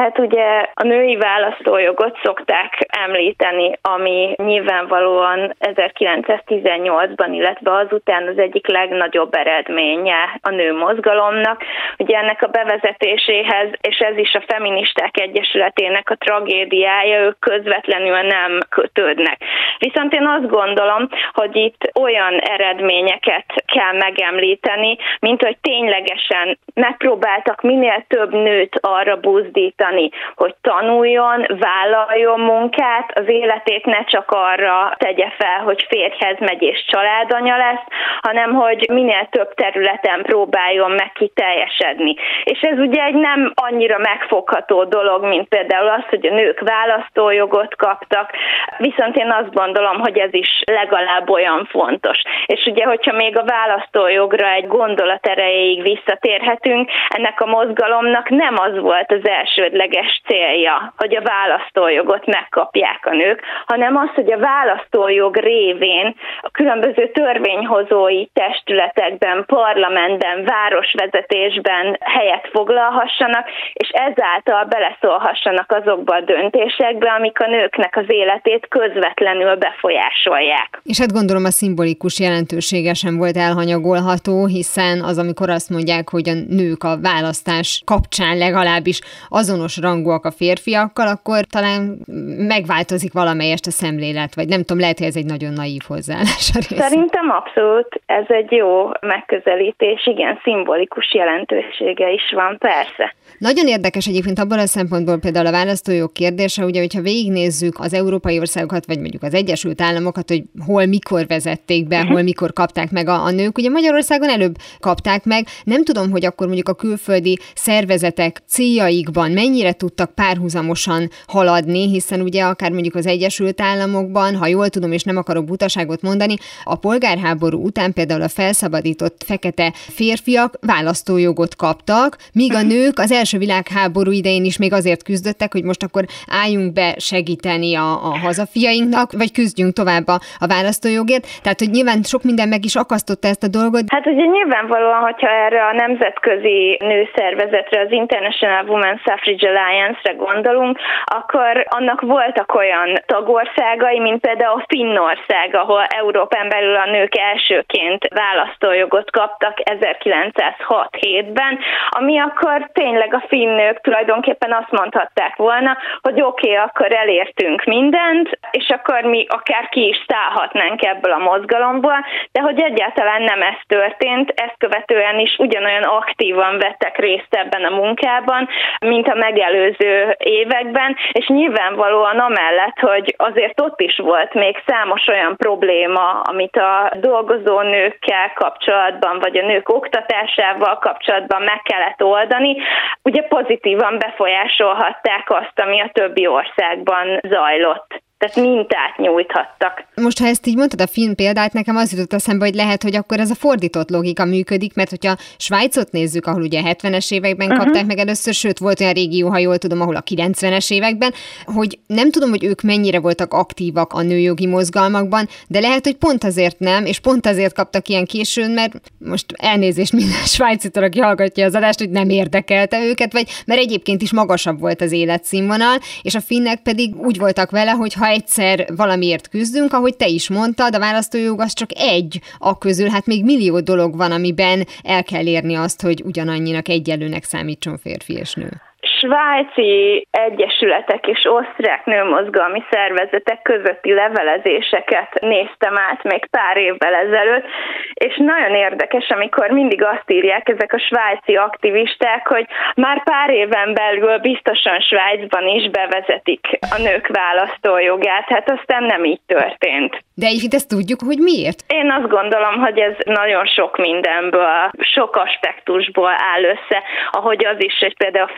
Hát ugye a női választójogot szokták említeni, ami nyilvánvalóan 1918-ban, illetve azután az egyik legnagyobb eredménye a nő mozgalomnak. Ugye ennek a bevezetéséhez, és ez is a Feministák Egyesületének a tragédiája, ők közvetlenül nem kötődnek. Viszont én azt gondolom, hogy itt olyan eredményeket kell megemlíteni, mint hogy ténylegesen megpróbáltak minél több nőt arra buzdítani, tanítani, hogy tanuljon, vállaljon munkát, az életét ne csak arra tegye fel, hogy férjhez megy és családanya lesz, hanem hogy minél több területen próbáljon meg kiteljesedni. És ez ugye egy nem annyira megfogható dolog, mint például az, hogy a nők választójogot kaptak, viszont én azt gondolom, hogy ez is legalább olyan fontos. És ugye, hogyha még a választójogra egy gondolat erejéig visszatérhetünk, ennek a mozgalomnak nem az volt az első elsődleges célja, hogy a választójogot megkapják a nők, hanem az, hogy a választójog révén a különböző törvényhozói testületekben, parlamentben, városvezetésben helyet foglalhassanak, és ezáltal beleszólhassanak azokba a döntésekbe, amik a nőknek az életét közvetlenül befolyásolják. És hát gondolom a szimbolikus jelentősége sem volt elhanyagolható, hiszen az, amikor azt mondják, hogy a nők a választás kapcsán legalábbis azon azonos rangúak a férfiakkal, akkor talán megváltozik valamelyest a szemlélet, vagy nem tudom, lehet, hogy ez egy nagyon naív hozzáállás a Szerintem abszolút ez egy jó megközelítés, igen, szimbolikus jelentősége is van, persze. Nagyon érdekes egyébként abban a szempontból például a választójog kérdése, ugye, hogyha végignézzük az európai országokat, vagy mondjuk az Egyesült Államokat, hogy hol, mikor vezették be, uh-huh. hol, mikor kapták meg a, a nők. Ugye Magyarországon előbb kapták meg. Nem tudom, hogy akkor mondjuk a külföldi szervezetek céljaikban mennyire tudtak párhuzamosan haladni, hiszen ugye akár mondjuk az Egyesült Államokban, ha jól tudom, és nem akarok butaságot mondani, a polgárháború után például a felszabadított fekete férfiak választójogot kaptak, míg a nők az első világháború idején is még azért küzdöttek, hogy most akkor álljunk be segíteni a, a hazafiainknak, vagy küzdjünk tovább a, a választójogért. Tehát, hogy nyilván sok minden meg is akasztotta ezt a dolgot. Hát ugye nyilvánvalóan, hogyha erre a nemzetközi nőszervezetre, az International Women Suffrage Alliance-re gondolunk, akkor annak voltak olyan tagországai, mint például Finnország, ahol Európán belül a nők elsőként választójogot kaptak 1906-7-ben, ami akkor tényleg a finn nők tulajdonképpen azt mondhatták volna, hogy oké, okay, akkor elértünk mindent, és akkor mi akár ki is szállhatnánk ebből a mozgalomból, de hogy egyáltalán nem ez történt, ezt követően is ugyanolyan aktívan vettek részt ebben a munkában, mint a megelőző években, és nyilvánvalóan amellett, hogy azért ott is volt még számos olyan probléma, amit a dolgozó nőkkel kapcsolatban, vagy a nők oktatásával kapcsolatban meg kellett oldani, ugye pozitívan befolyásolhatták azt, ami a többi országban zajlott tehát mintát nyújthattak. Most, ha ezt így mondtad a film példát, nekem az jutott eszembe, hogy lehet, hogy akkor ez a fordított logika működik, mert hogyha Svájcot nézzük, ahol ugye 70-es években uh-huh. kapták meg először, sőt, volt olyan régió, ha jól tudom, ahol a 90-es években, hogy nem tudom, hogy ők mennyire voltak aktívak a nőjogi mozgalmakban, de lehet, hogy pont azért nem, és pont azért kaptak ilyen későn, mert most elnézést minden svájci aki hallgatja az adást, hogy nem érdekelte őket, vagy mert egyébként is magasabb volt az életszínvonal, és a finnek pedig úgy voltak vele, hogy ha egyszer valamiért küzdünk, ahogy te is mondtad, a választójog az csak egy a közül, hát még millió dolog van, amiben el kell érni azt, hogy ugyanannyinak egyelőnek számítson férfi és nő svájci egyesületek és osztrák nőmozgalmi szervezetek közötti levelezéseket néztem át még pár évvel ezelőtt, és nagyon érdekes, amikor mindig azt írják ezek a svájci aktivisták, hogy már pár éven belül biztosan Svájcban is bevezetik a nők választójogát, hát aztán nem így történt. De egyébként ezt tudjuk, hogy miért? Én azt gondolom, hogy ez nagyon sok mindenből, sok aspektusból áll össze, ahogy az is, hogy például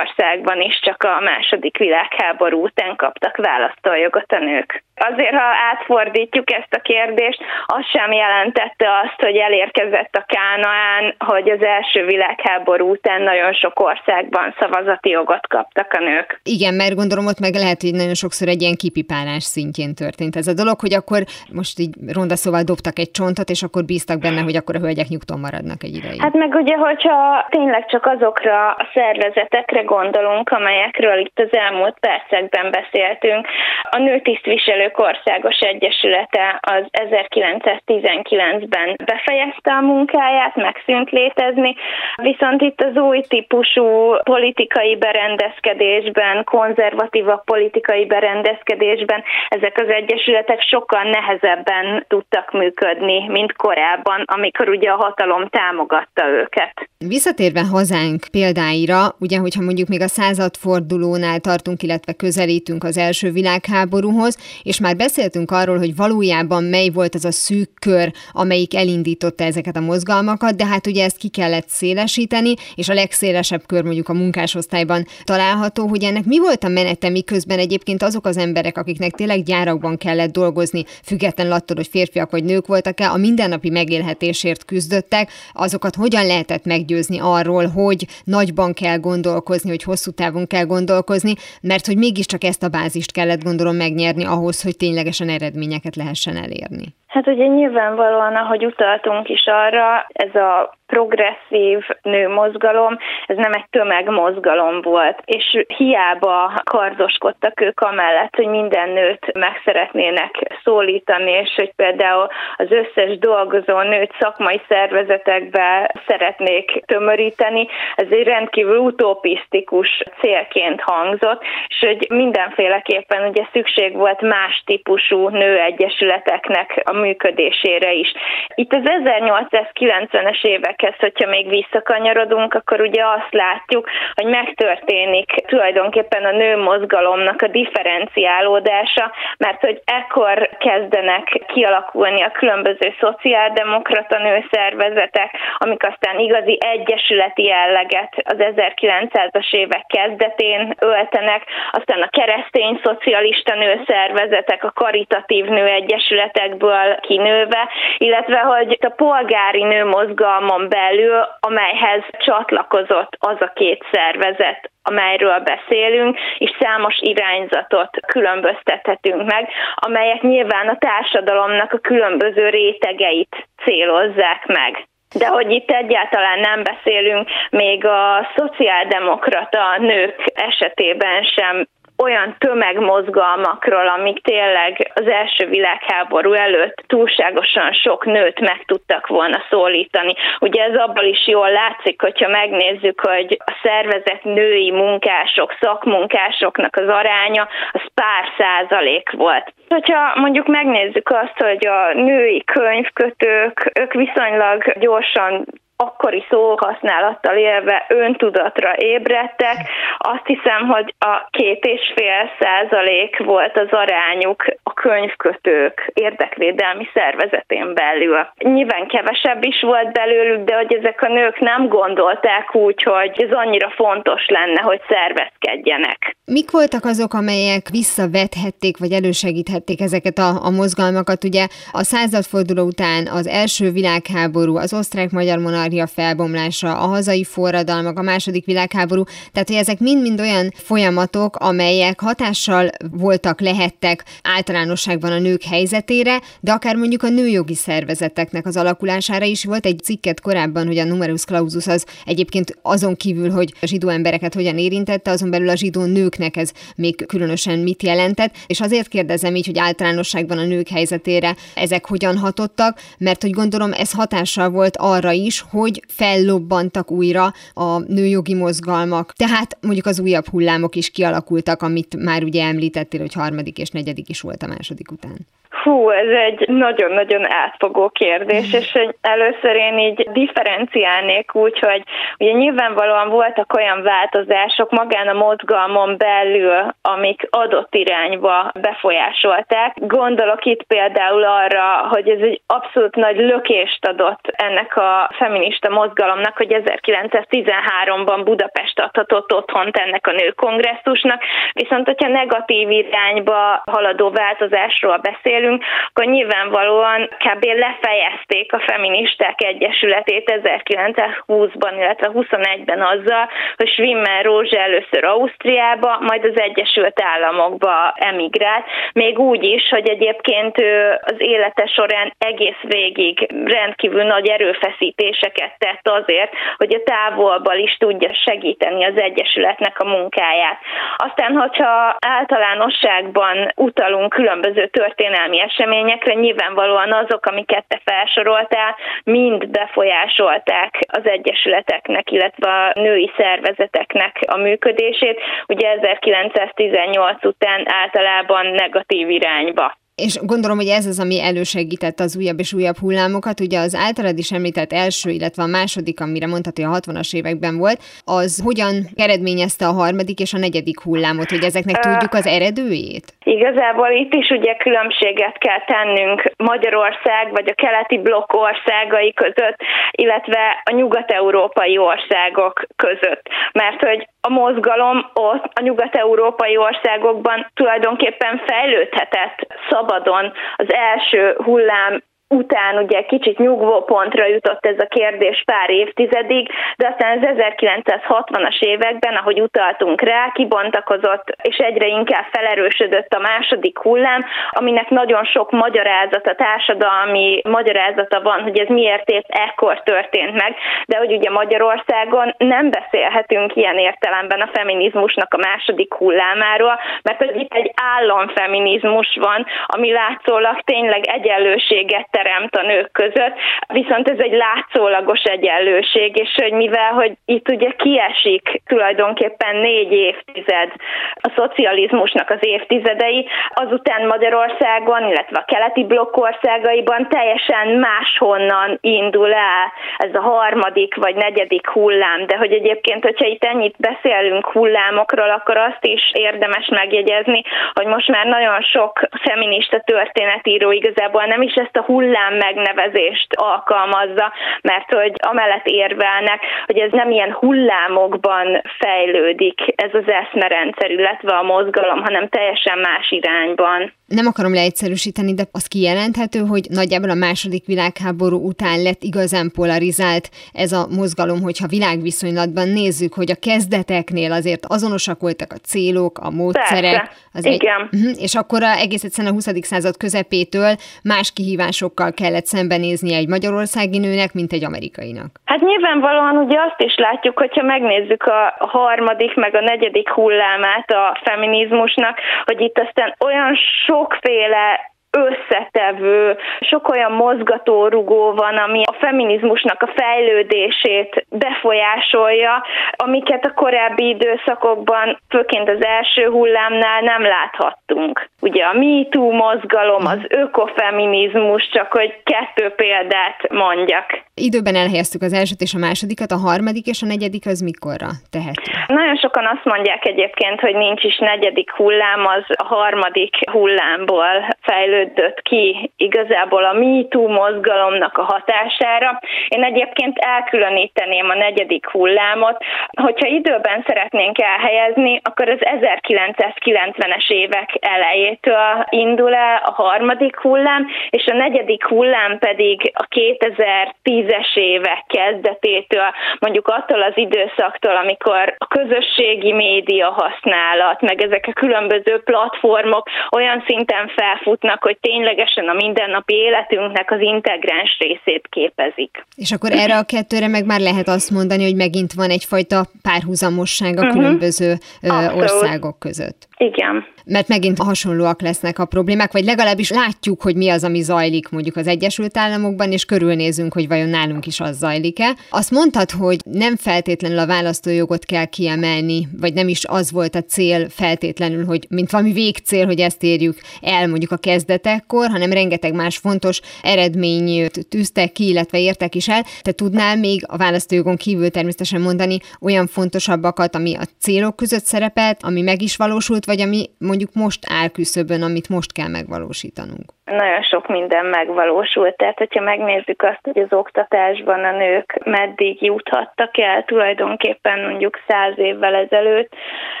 Franciaországban is csak a második világháború után kaptak választójogot a nők. Azért, ha átfordítjuk ezt a kérdést, az sem jelentette azt, hogy elérkezett a Kánaán, hogy az első világháború után nagyon sok országban szavazati jogot kaptak a nők. Igen, mert gondolom ott meg lehet, hogy nagyon sokszor egy ilyen kipipálás szintjén történt ez a dolog, hogy akkor most így ronda szóval dobtak egy csontot, és akkor bíztak benne, hogy akkor a hölgyek nyugton maradnak egy ideig. Hát meg ugye, hogyha tényleg csak azokra a szervezetekre gondolunk, amelyekről itt az elmúlt percekben beszéltünk, a nőtisztviselő Nők Országos Egyesülete az 1919-ben befejezte a munkáját, megszűnt létezni, viszont itt az új típusú politikai berendezkedésben, konzervatívabb politikai berendezkedésben ezek az egyesületek sokkal nehezebben tudtak működni, mint korábban, amikor ugye a hatalom támogatta őket. Visszatérve hazánk példáira, ugye, hogyha mondjuk még a századfordulónál tartunk, illetve közelítünk az első világháborúhoz, és már beszéltünk arról, hogy valójában mely volt az a szűk kör, amelyik elindította ezeket a mozgalmakat, de hát ugye ezt ki kellett szélesíteni, és a legszélesebb kör mondjuk a munkásosztályban található, hogy ennek mi volt a menete, miközben egyébként azok az emberek, akiknek tényleg gyárakban kellett dolgozni, függetlenül attól, hogy férfiak vagy nők voltak-e, a mindennapi megélhetésért küzdöttek, azokat hogyan lehetett meggyőzni arról, hogy nagyban kell gondolkozni, hogy hosszú távon kell gondolkozni, mert hogy mégiscsak ezt a bázist kellett gondolom megnyerni ahhoz, hogy ténylegesen eredményeket lehessen elérni. Hát ugye nyilvánvalóan, ahogy utaltunk is arra, ez a progresszív nőmozgalom, ez nem egy tömegmozgalom volt, és hiába kardoskodtak ők amellett, hogy minden nőt meg szeretnének szólítani, és hogy például az összes dolgozó nőt szakmai szervezetekbe szeretnék tömöríteni, ez egy rendkívül utopisztikus célként hangzott, és hogy mindenféleképpen ugye szükség volt más típusú nőegyesületeknek a működésére is. Itt az 1890-es évek emlékez, hogyha még visszakanyarodunk, akkor ugye azt látjuk, hogy megtörténik tulajdonképpen a nő mozgalomnak a differenciálódása, mert hogy ekkor kezdenek kialakulni a különböző szociáldemokrata nőszervezetek, amik aztán igazi egyesületi jelleget az 1900-as évek kezdetén öltenek, aztán a keresztény szocialista nőszervezetek, a karitatív nőegyesületekből kinőve, illetve hogy a polgári nőmozgalmon belül, amelyhez csatlakozott az a két szervezet, amelyről beszélünk, és számos irányzatot különböztethetünk meg, amelyek nyilván a társadalomnak a különböző rétegeit célozzák meg. De hogy itt egyáltalán nem beszélünk még a szociáldemokrata nők esetében sem olyan tömegmozgalmakról, amik tényleg az első világháború előtt túlságosan sok nőt meg tudtak volna szólítani. Ugye ez abból is jól látszik, hogyha megnézzük, hogy a szervezet női munkások, szakmunkásoknak az aránya az pár százalék volt. Hogyha mondjuk megnézzük azt, hogy a női könyvkötők, ők viszonylag gyorsan akkori szóhasználattal élve öntudatra ébredtek. Azt hiszem, hogy a két és fél százalék volt az arányuk a könyvkötők érdekvédelmi szervezetén belül. Nyilván kevesebb is volt belőlük, de hogy ezek a nők nem gondolták úgy, hogy ez annyira fontos lenne, hogy szervezkedjenek. Mik voltak azok, amelyek visszavethették, vagy elősegíthették ezeket a, a mozgalmakat? Ugye a századforduló után az első világháború, az osztrák-magyar monarchia, Hungária felbomlása, a hazai forradalmak, a második világháború, tehát hogy ezek mind-mind olyan folyamatok, amelyek hatással voltak, lehettek általánosságban a nők helyzetére, de akár mondjuk a nőjogi szervezeteknek az alakulására is. Volt egy cikket korábban, hogy a numerus clausus az egyébként azon kívül, hogy a zsidó embereket hogyan érintette, azon belül a zsidó nőknek ez még különösen mit jelentett, és azért kérdezem így, hogy általánosságban a nők helyzetére ezek hogyan hatottak, mert hogy gondolom ez hatással volt arra is, hogy fellobbantak újra a nőjogi mozgalmak. Tehát mondjuk az újabb hullámok is kialakultak, amit már ugye említettél, hogy harmadik és negyedik is volt a második után. Hú, ez egy nagyon-nagyon átfogó kérdés, és először én így differenciálnék úgy, hogy ugye nyilvánvalóan voltak olyan változások magán a mozgalmon belül, amik adott irányba befolyásolták. Gondolok itt például arra, hogy ez egy abszolút nagy lökést adott ennek a feminista mozgalomnak, hogy 1913-ban Budapest adhatott otthont ennek a nőkongresszusnak, viszont hogyha negatív irányba haladó változásról beszélünk, beszélünk, akkor nyilvánvalóan kb. lefejezték a feministák egyesületét 1920-ban, illetve 21-ben azzal, hogy Schwimmer Rózsa először Ausztriába, majd az Egyesült Államokba emigrált, még úgy is, hogy egyébként ő az élete során egész végig rendkívül nagy erőfeszítéseket tett azért, hogy a távolból is tudja segíteni az Egyesületnek a munkáját. Aztán, hogyha általánosságban utalunk különböző történelmi eseményekre, nyilvánvalóan azok, amiket te felsoroltál, mind befolyásolták az egyesületeknek, illetve a női szervezeteknek a működését, ugye 1918 után általában negatív irányba és gondolom, hogy ez az, ami elősegített az újabb és újabb hullámokat. Ugye az általad is említett első, illetve a második, amire mondtad, hogy a 60-as években volt, az hogyan eredményezte a harmadik és a negyedik hullámot, hogy ezeknek tudjuk az eredőjét? Igazából itt is ugye különbséget kell tennünk Magyarország vagy a keleti blokk országai között, illetve a nyugat-európai országok között. Mert hogy a mozgalom ott a nyugat-európai országokban tulajdonképpen fejlődhetett szabadon. Az első hullám után ugye kicsit nyugvó pontra jutott ez a kérdés pár évtizedig, de aztán az 1960-as években, ahogy utaltunk rá, kibontakozott és egyre inkább felerősödött a második hullám, aminek nagyon sok magyarázata, társadalmi magyarázata van, hogy ez miért épp ekkor történt meg, de hogy ugye Magyarországon nem beszélhetünk ilyen értelemben a feminizmusnak a második hullámáról, mert itt egy államfeminizmus van, ami látszólag tényleg egyenlőséget teremt a nők között, viszont ez egy látszólagos egyenlőség, és hogy mivel, hogy itt ugye kiesik tulajdonképpen négy évtized a szocializmusnak az évtizedei, azután Magyarországon, illetve a keleti blokk országaiban teljesen máshonnan indul el ez a harmadik vagy negyedik hullám, de hogy egyébként, hogyha itt ennyit beszélünk hullámokról, akkor azt is érdemes megjegyezni, hogy most már nagyon sok feminista történetíró igazából nem is ezt a hullám megnevezést alkalmazza, mert hogy amellett érvelnek, hogy ez nem ilyen hullámokban fejlődik ez az eszmerendszer, illetve a mozgalom, hanem teljesen más irányban nem akarom leegyszerűsíteni, de az kijelenthető, hogy nagyjából a második világháború után lett igazán polarizált ez a mozgalom, hogyha világviszonylatban nézzük, hogy a kezdeteknél azért azonosak voltak a célok, a módszerek. Az igen. Egy, uh-huh, és akkor a, egész egyszerűen a 20. század közepétől más kihívásokkal kellett szembenéznie egy magyarországi nőnek, mint egy amerikainak. Hát nyilvánvalóan ugye azt is látjuk, hogyha megnézzük a harmadik meg a negyedik hullámát a feminizmusnak, hogy itt aztán olyan sok sokféle összetevő, sok olyan mozgatórugó van, ami a feminizmusnak a fejlődését befolyásolja, amiket a korábbi időszakokban, főként az első hullámnál nem láthattunk. Ugye a MeToo mozgalom, az ökofeminizmus, csak hogy kettő példát mondjak. Időben elhelyeztük az elsőt és a másodikat, a harmadik és a negyedik az mikorra tehető? Nagyon sokan azt mondják egyébként, hogy nincs is negyedik hullám, az a harmadik hullámból fejlődött fejlődött ki igazából a MeToo mozgalomnak a hatására. Én egyébként elkülöníteném a negyedik hullámot. Hogyha időben szeretnénk elhelyezni, akkor az 1990-es évek elejétől indul el a harmadik hullám, és a negyedik hullám pedig a 2010-es évek kezdetétől, mondjuk attól az időszaktól, amikor a közösségi média használat, meg ezek a különböző platformok olyan szinten felfutnak, hogy ténylegesen a mindennapi életünknek az integráns részét képezik. És akkor erre a kettőre meg már lehet azt mondani, hogy megint van egyfajta párhuzamosság a uh-huh. különböző Abszolút. országok között. Igen mert megint hasonlóak lesznek a problémák, vagy legalábbis látjuk, hogy mi az, ami zajlik mondjuk az Egyesült Államokban, és körülnézünk, hogy vajon nálunk is az zajlik-e. Azt mondtad, hogy nem feltétlenül a választójogot kell kiemelni, vagy nem is az volt a cél feltétlenül, hogy mint valami végcél, hogy ezt érjük el mondjuk a kezdetekkor, hanem rengeteg más fontos eredményt tűztek ki, illetve értek is el. Te tudnál még a választójogon kívül természetesen mondani olyan fontosabbakat, ami a célok között szerepelt, ami meg is valósult, vagy ami mondjuk most áll küszöbön, amit most kell megvalósítanunk? Nagyon sok minden megvalósult, tehát hogyha megnézzük azt, hogy az oktatásban a nők meddig juthattak el tulajdonképpen mondjuk száz évvel ezelőtt,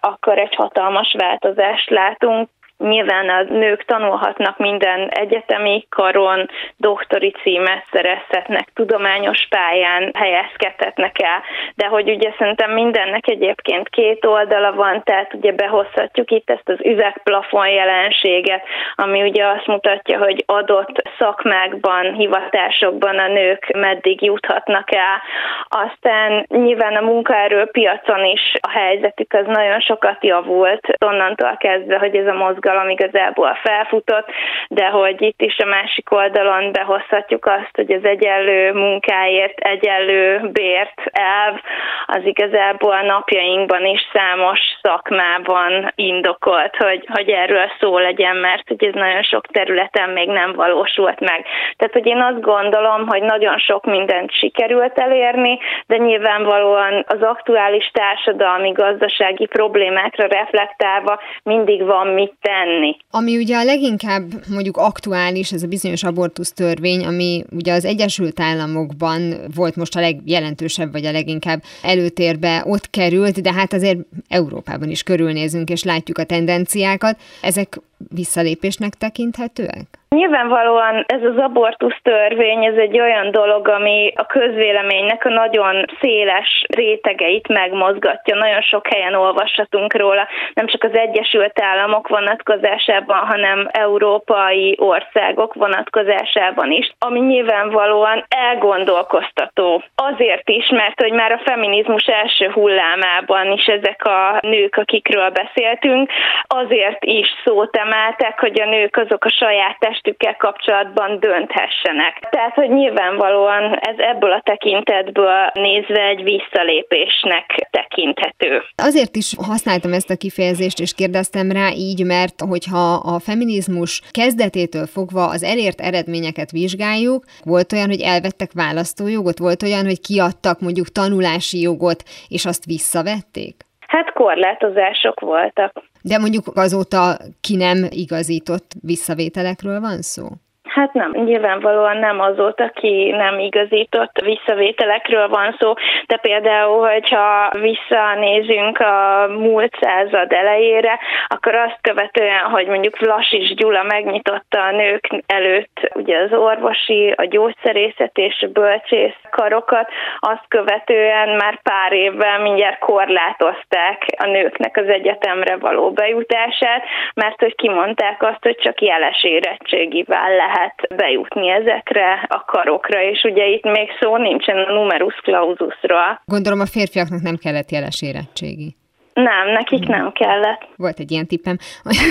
akkor egy hatalmas változást látunk. Nyilván a nők tanulhatnak minden egyetemi karon, doktori címet szerezhetnek, tudományos pályán helyezkedhetnek el, de hogy ugye szerintem mindennek egyébként két oldala van, tehát ugye behozhatjuk itt ezt az üvegplafon jelenséget, ami ugye azt mutatja, hogy adott szakmákban, hivatásokban a nők meddig juthatnak el. Aztán nyilván a munkaerőpiacon is a helyzetük az nagyon sokat javult, onnantól kezdve, hogy ez a mozgalom mozgalom igazából felfutott, de hogy itt is a másik oldalon behozhatjuk azt, hogy az egyenlő munkáért egyenlő bért elv, az igazából a napjainkban is számos szakmában indokolt, hogy, hogy erről szó legyen, mert hogy ez nagyon sok területen még nem valósult meg. Tehát, hogy én azt gondolom, hogy nagyon sok mindent sikerült elérni, de nyilvánvalóan az aktuális társadalmi, gazdasági problémákra reflektálva mindig van mit tenni tenni. Ami ugye a leginkább mondjuk aktuális, ez a bizonyos abortusz törvény, ami ugye az Egyesült Államokban volt most a legjelentősebb, vagy a leginkább előtérbe ott került, de hát azért Európában is körülnézünk, és látjuk a tendenciákat. Ezek visszalépésnek tekinthetőek? Nyilvánvalóan ez az abortusz törvény, ez egy olyan dolog, ami a közvéleménynek a nagyon széles rétegeit megmozgatja. Nagyon sok helyen olvashatunk róla, nem csak az Egyesült Államok vonatkozásában, hanem európai országok vonatkozásában is, ami nyilvánvalóan elgondolkoztató. Azért is, mert hogy már a feminizmus első hullámában is ezek a nők, akikről beszéltünk, azért is szót emeltek, hogy a nők azok a saját testükkel kapcsolatban dönthessenek. Tehát, hogy nyilvánvalóan ez ebből a tekintetből nézve egy visszalépésnek tekinthető. Azért is használtam ezt a kifejezést, és kérdeztem rá így, mert hogyha a feminizmus kezdetétől fogva az elért eredményeket vizsgáljuk, volt olyan, hogy elvettek választójogot, volt olyan, hogy kiadtak mondjuk tanulási jogot, és azt visszavették? Hát korlátozások voltak. De mondjuk azóta ki nem igazított visszavételekről van szó? Hát nem, nyilvánvalóan nem azóta, ki nem igazított visszavételekről van szó, de például, hogyha visszanézünk a múlt század elejére, akkor azt követően, hogy mondjuk Vlasis Gyula megnyitotta a nők előtt ugye az orvosi, a gyógyszerészet és a bölcsész karokat, azt követően már pár évvel mindjárt korlátozták a nőknek az egyetemre való bejutását, mert hogy kimondták azt, hogy csak jeles érettségivel lehet lehet bejutni ezekre a karokra, és ugye itt még szó nincsen a numerus claususról. Gondolom a férfiaknak nem kellett jeles érettségi. Nem, nekik nem kellett. Volt egy ilyen tippem,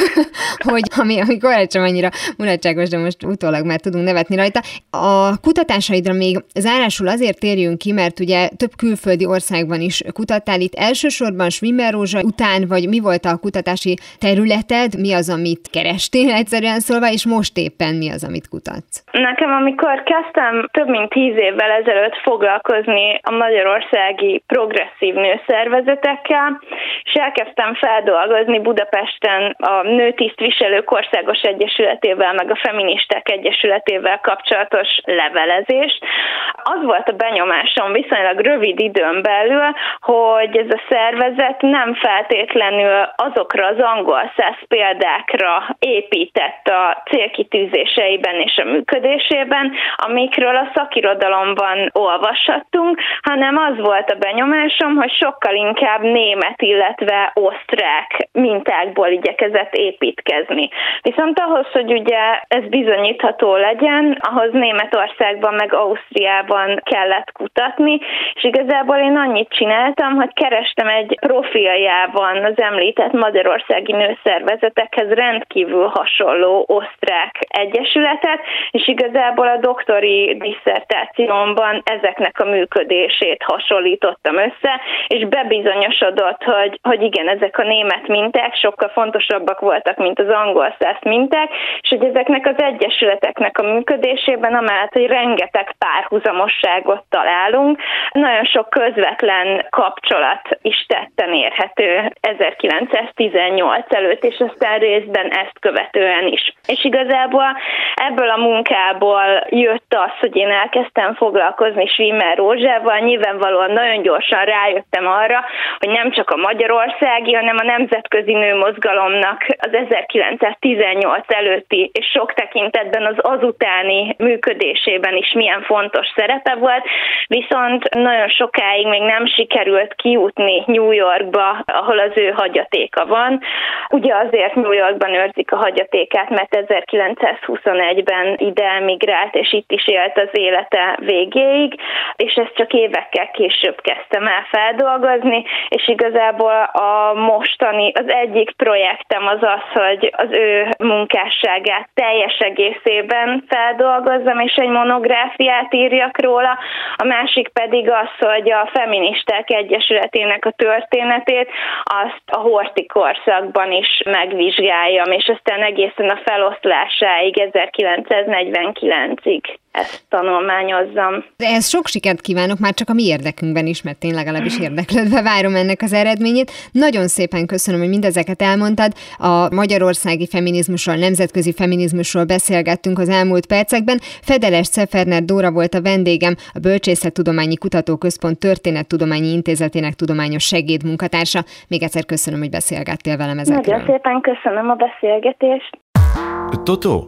hogy ami, ami korán annyira mulatságos, de most utólag már tudunk nevetni rajta. A kutatásaidra még zárásul azért térjünk ki, mert ugye több külföldi országban is kutattál. Itt elsősorban Schwimmer Rózsa után, vagy mi volt a kutatási területed, mi az, amit kerestél egyszerűen szólva, és most éppen mi az, amit kutatsz? Nekem, amikor kezdtem több mint tíz évvel ezelőtt foglalkozni a magyarországi progresszív nőszervezetekkel, és elkezdtem feldolgozni Budapesten a Nőtisztviselők Országos Egyesületével, meg a Feministák Egyesületével kapcsolatos levelezést. Az volt a benyomásom viszonylag rövid időn belül, hogy ez a szervezet nem feltétlenül azokra az angol száz példákra épített a célkitűzéseiben és a működésében, amikről a szakirodalomban olvashattunk, hanem az volt a benyomásom, hogy sokkal inkább német, illetve illetve osztrák mintákból igyekezett építkezni. Viszont ahhoz, hogy ugye ez bizonyítható legyen, ahhoz Németországban meg Ausztriában kellett kutatni, és igazából én annyit csináltam, hogy kerestem egy profiljában az említett magyarországi nőszervezetekhez rendkívül hasonló osztrák egyesületet, és igazából a doktori disszertációmban ezeknek a működését hasonlítottam össze, és bebizonyosodott, hogy hogy, igen, ezek a német minták sokkal fontosabbak voltak, mint az angol száz minták, és hogy ezeknek az egyesületeknek a működésében, amellett, hogy rengeteg párhuzamosságot találunk, nagyon sok közvetlen kapcsolat is tetten érhető 1918 előtt, és aztán részben ezt követően is. És igazából ebből a munkából jött az, hogy én elkezdtem foglalkozni Schwimmer Rózsával, nyilvánvalóan nagyon gyorsan rájöttem arra, hogy nem csak a magyar magyarországi, hanem a nemzetközi nőmozgalomnak az 1918 előtti és sok tekintetben az azutáni működésében is milyen fontos szerepe volt, viszont nagyon sokáig még nem sikerült kijutni New Yorkba, ahol az ő hagyatéka van. Ugye azért New Yorkban őrzik a hagyatékát, mert 1921-ben ide emigrált, és itt is élt az élete végéig, és ezt csak évekkel később kezdtem el feldolgozni, és igazából a mostani, az egyik projektem az az, hogy az ő munkásságát teljes egészében feldolgozzam, és egy monográfiát írjak róla. A másik pedig az, hogy a Feministák Egyesületének a történetét azt a horti korszakban is megvizsgáljam, és aztán egészen a feloszlásáig 1949-ig ezt tanulmányozzam. De ez sok sikert kívánok, már csak a mi érdekünkben is, mert én legalábbis érdeklődve várom ennek az eredményét. Nagyon szépen köszönöm, hogy mindezeket elmondtad. A magyarországi feminizmusról, nemzetközi feminizmusról beszélgettünk az elmúlt percekben. Fedeles Szeferner Dóra volt a vendégem, a Bölcsészettudományi Kutatóközpont Történettudományi Intézetének tudományos segédmunkatársa. Még egyszer köszönöm, hogy beszélgettél velem ezekről. Nagyon szépen köszönöm a beszélgetést. Totó,